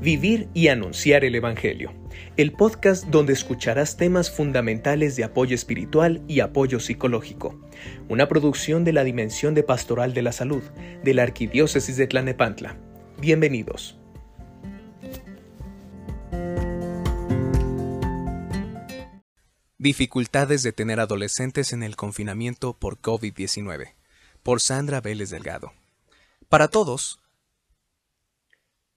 Vivir y Anunciar el Evangelio, el podcast donde escucharás temas fundamentales de apoyo espiritual y apoyo psicológico, una producción de la Dimensión de Pastoral de la Salud de la Arquidiócesis de Tlanepantla. Bienvenidos. Dificultades de tener adolescentes en el confinamiento por COVID-19, por Sandra Vélez Delgado. Para todos,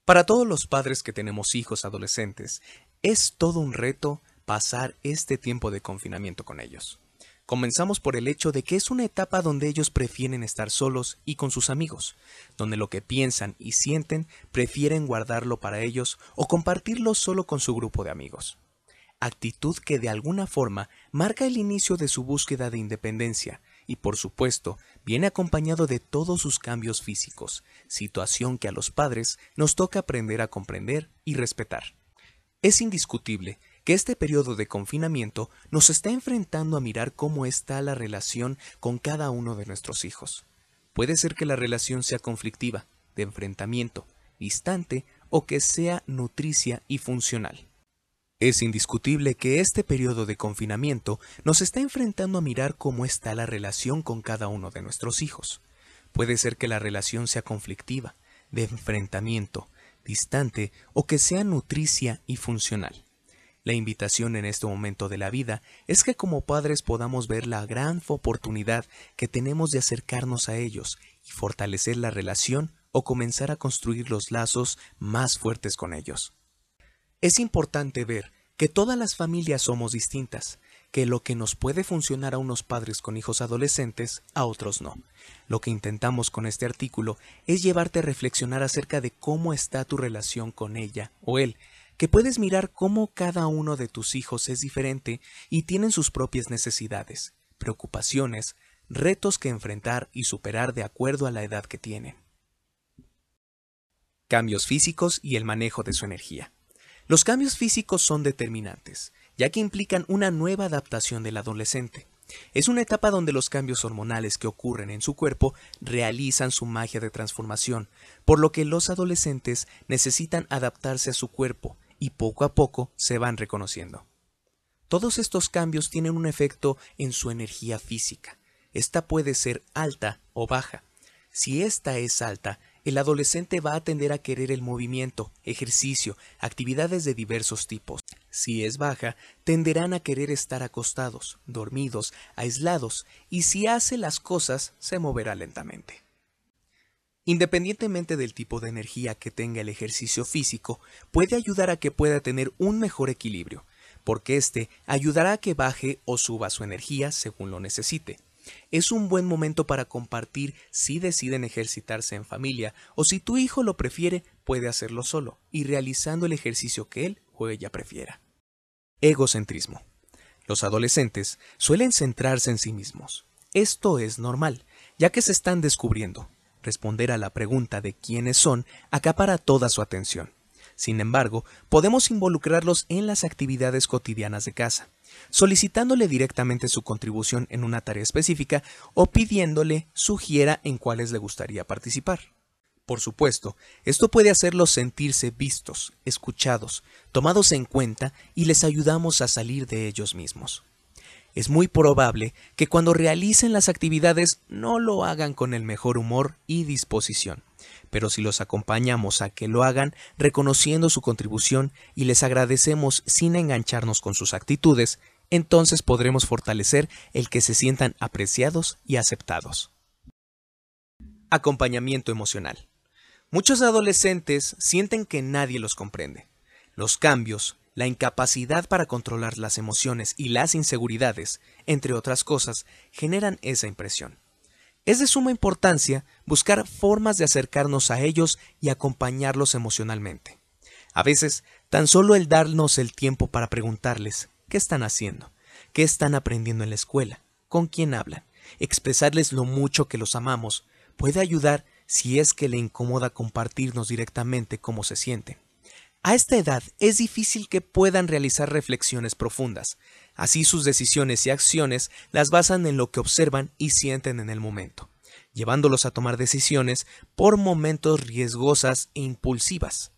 para todos los padres que tenemos hijos adolescentes, es todo un reto pasar este tiempo de confinamiento con ellos. Comenzamos por el hecho de que es una etapa donde ellos prefieren estar solos y con sus amigos, donde lo que piensan y sienten prefieren guardarlo para ellos o compartirlo solo con su grupo de amigos. Actitud que de alguna forma marca el inicio de su búsqueda de independencia y por supuesto viene acompañado de todos sus cambios físicos, situación que a los padres nos toca aprender a comprender y respetar. Es indiscutible que este periodo de confinamiento nos está enfrentando a mirar cómo está la relación con cada uno de nuestros hijos. Puede ser que la relación sea conflictiva, de enfrentamiento, distante o que sea nutricia y funcional. Es indiscutible que este periodo de confinamiento nos está enfrentando a mirar cómo está la relación con cada uno de nuestros hijos. Puede ser que la relación sea conflictiva, de enfrentamiento, distante o que sea nutricia y funcional. La invitación en este momento de la vida es que como padres podamos ver la gran oportunidad que tenemos de acercarnos a ellos y fortalecer la relación o comenzar a construir los lazos más fuertes con ellos. Es importante ver que todas las familias somos distintas, que lo que nos puede funcionar a unos padres con hijos adolescentes, a otros no. Lo que intentamos con este artículo es llevarte a reflexionar acerca de cómo está tu relación con ella o él, que puedes mirar cómo cada uno de tus hijos es diferente y tienen sus propias necesidades, preocupaciones, retos que enfrentar y superar de acuerdo a la edad que tienen. Cambios físicos y el manejo de su energía. Los cambios físicos son determinantes, ya que implican una nueva adaptación del adolescente. Es una etapa donde los cambios hormonales que ocurren en su cuerpo realizan su magia de transformación, por lo que los adolescentes necesitan adaptarse a su cuerpo y poco a poco se van reconociendo. Todos estos cambios tienen un efecto en su energía física. Esta puede ser alta o baja. Si esta es alta, el adolescente va a tender a querer el movimiento, ejercicio, actividades de diversos tipos. Si es baja, tenderán a querer estar acostados, dormidos, aislados, y si hace las cosas, se moverá lentamente. Independientemente del tipo de energía que tenga el ejercicio físico, puede ayudar a que pueda tener un mejor equilibrio, porque éste ayudará a que baje o suba su energía según lo necesite. Es un buen momento para compartir si deciden ejercitarse en familia o si tu hijo lo prefiere, puede hacerlo solo y realizando el ejercicio que él o ella prefiera. Egocentrismo. Los adolescentes suelen centrarse en sí mismos. Esto es normal, ya que se están descubriendo. Responder a la pregunta de quiénes son acapara toda su atención. Sin embargo, podemos involucrarlos en las actividades cotidianas de casa, solicitándole directamente su contribución en una tarea específica o pidiéndole sugiera en cuáles le gustaría participar. Por supuesto, esto puede hacerlos sentirse vistos, escuchados, tomados en cuenta y les ayudamos a salir de ellos mismos. Es muy probable que cuando realicen las actividades no lo hagan con el mejor humor y disposición pero si los acompañamos a que lo hagan reconociendo su contribución y les agradecemos sin engancharnos con sus actitudes, entonces podremos fortalecer el que se sientan apreciados y aceptados. Acompañamiento emocional. Muchos adolescentes sienten que nadie los comprende. Los cambios, la incapacidad para controlar las emociones y las inseguridades, entre otras cosas, generan esa impresión. Es de suma importancia buscar formas de acercarnos a ellos y acompañarlos emocionalmente. A veces, tan solo el darnos el tiempo para preguntarles qué están haciendo, qué están aprendiendo en la escuela, con quién hablan, expresarles lo mucho que los amamos, puede ayudar si es que le incomoda compartirnos directamente cómo se sienten. A esta edad es difícil que puedan realizar reflexiones profundas, así sus decisiones y acciones las basan en lo que observan y sienten en el momento, llevándolos a tomar decisiones por momentos riesgosas e impulsivas.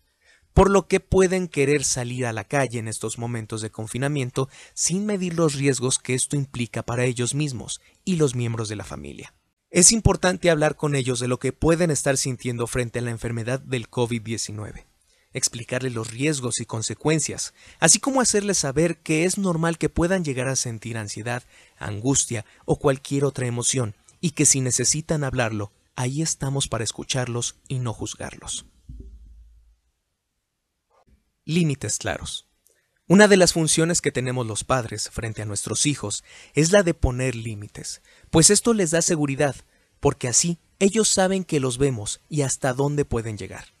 por lo que pueden querer salir a la calle en estos momentos de confinamiento sin medir los riesgos que esto implica para ellos mismos y los miembros de la familia. Es importante hablar con ellos de lo que pueden estar sintiendo frente a la enfermedad del COVID-19 explicarles los riesgos y consecuencias, así como hacerles saber que es normal que puedan llegar a sentir ansiedad, angustia o cualquier otra emoción, y que si necesitan hablarlo, ahí estamos para escucharlos y no juzgarlos. Límites claros. Una de las funciones que tenemos los padres frente a nuestros hijos es la de poner límites, pues esto les da seguridad, porque así ellos saben que los vemos y hasta dónde pueden llegar.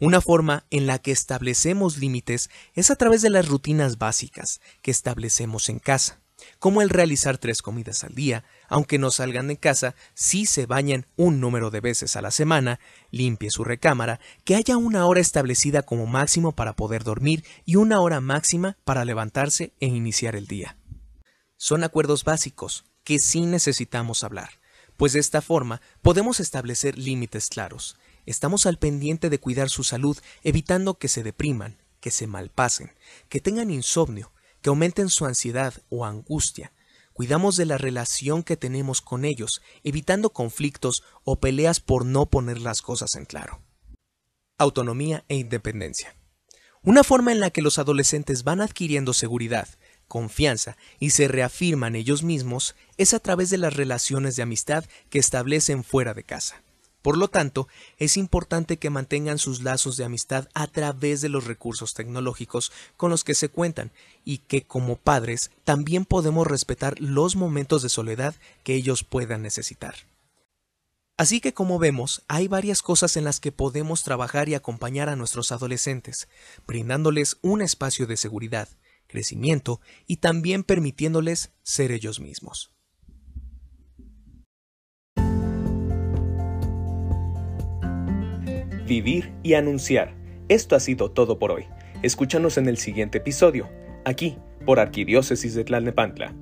Una forma en la que establecemos límites es a través de las rutinas básicas que establecemos en casa, como el realizar tres comidas al día, aunque no salgan de casa, si se bañan un número de veces a la semana, limpie su recámara, que haya una hora establecida como máximo para poder dormir y una hora máxima para levantarse e iniciar el día. Son acuerdos básicos que sí necesitamos hablar, pues de esta forma podemos establecer límites claros, Estamos al pendiente de cuidar su salud, evitando que se depriman, que se malpasen, que tengan insomnio, que aumenten su ansiedad o angustia. Cuidamos de la relación que tenemos con ellos, evitando conflictos o peleas por no poner las cosas en claro. Autonomía e independencia. Una forma en la que los adolescentes van adquiriendo seguridad, confianza y se reafirman ellos mismos es a través de las relaciones de amistad que establecen fuera de casa. Por lo tanto, es importante que mantengan sus lazos de amistad a través de los recursos tecnológicos con los que se cuentan y que como padres también podemos respetar los momentos de soledad que ellos puedan necesitar. Así que como vemos, hay varias cosas en las que podemos trabajar y acompañar a nuestros adolescentes, brindándoles un espacio de seguridad, crecimiento y también permitiéndoles ser ellos mismos. Vivir y anunciar. Esto ha sido todo por hoy. Escúchanos en el siguiente episodio, aquí, por Arquidiócesis de Tlalnepantla.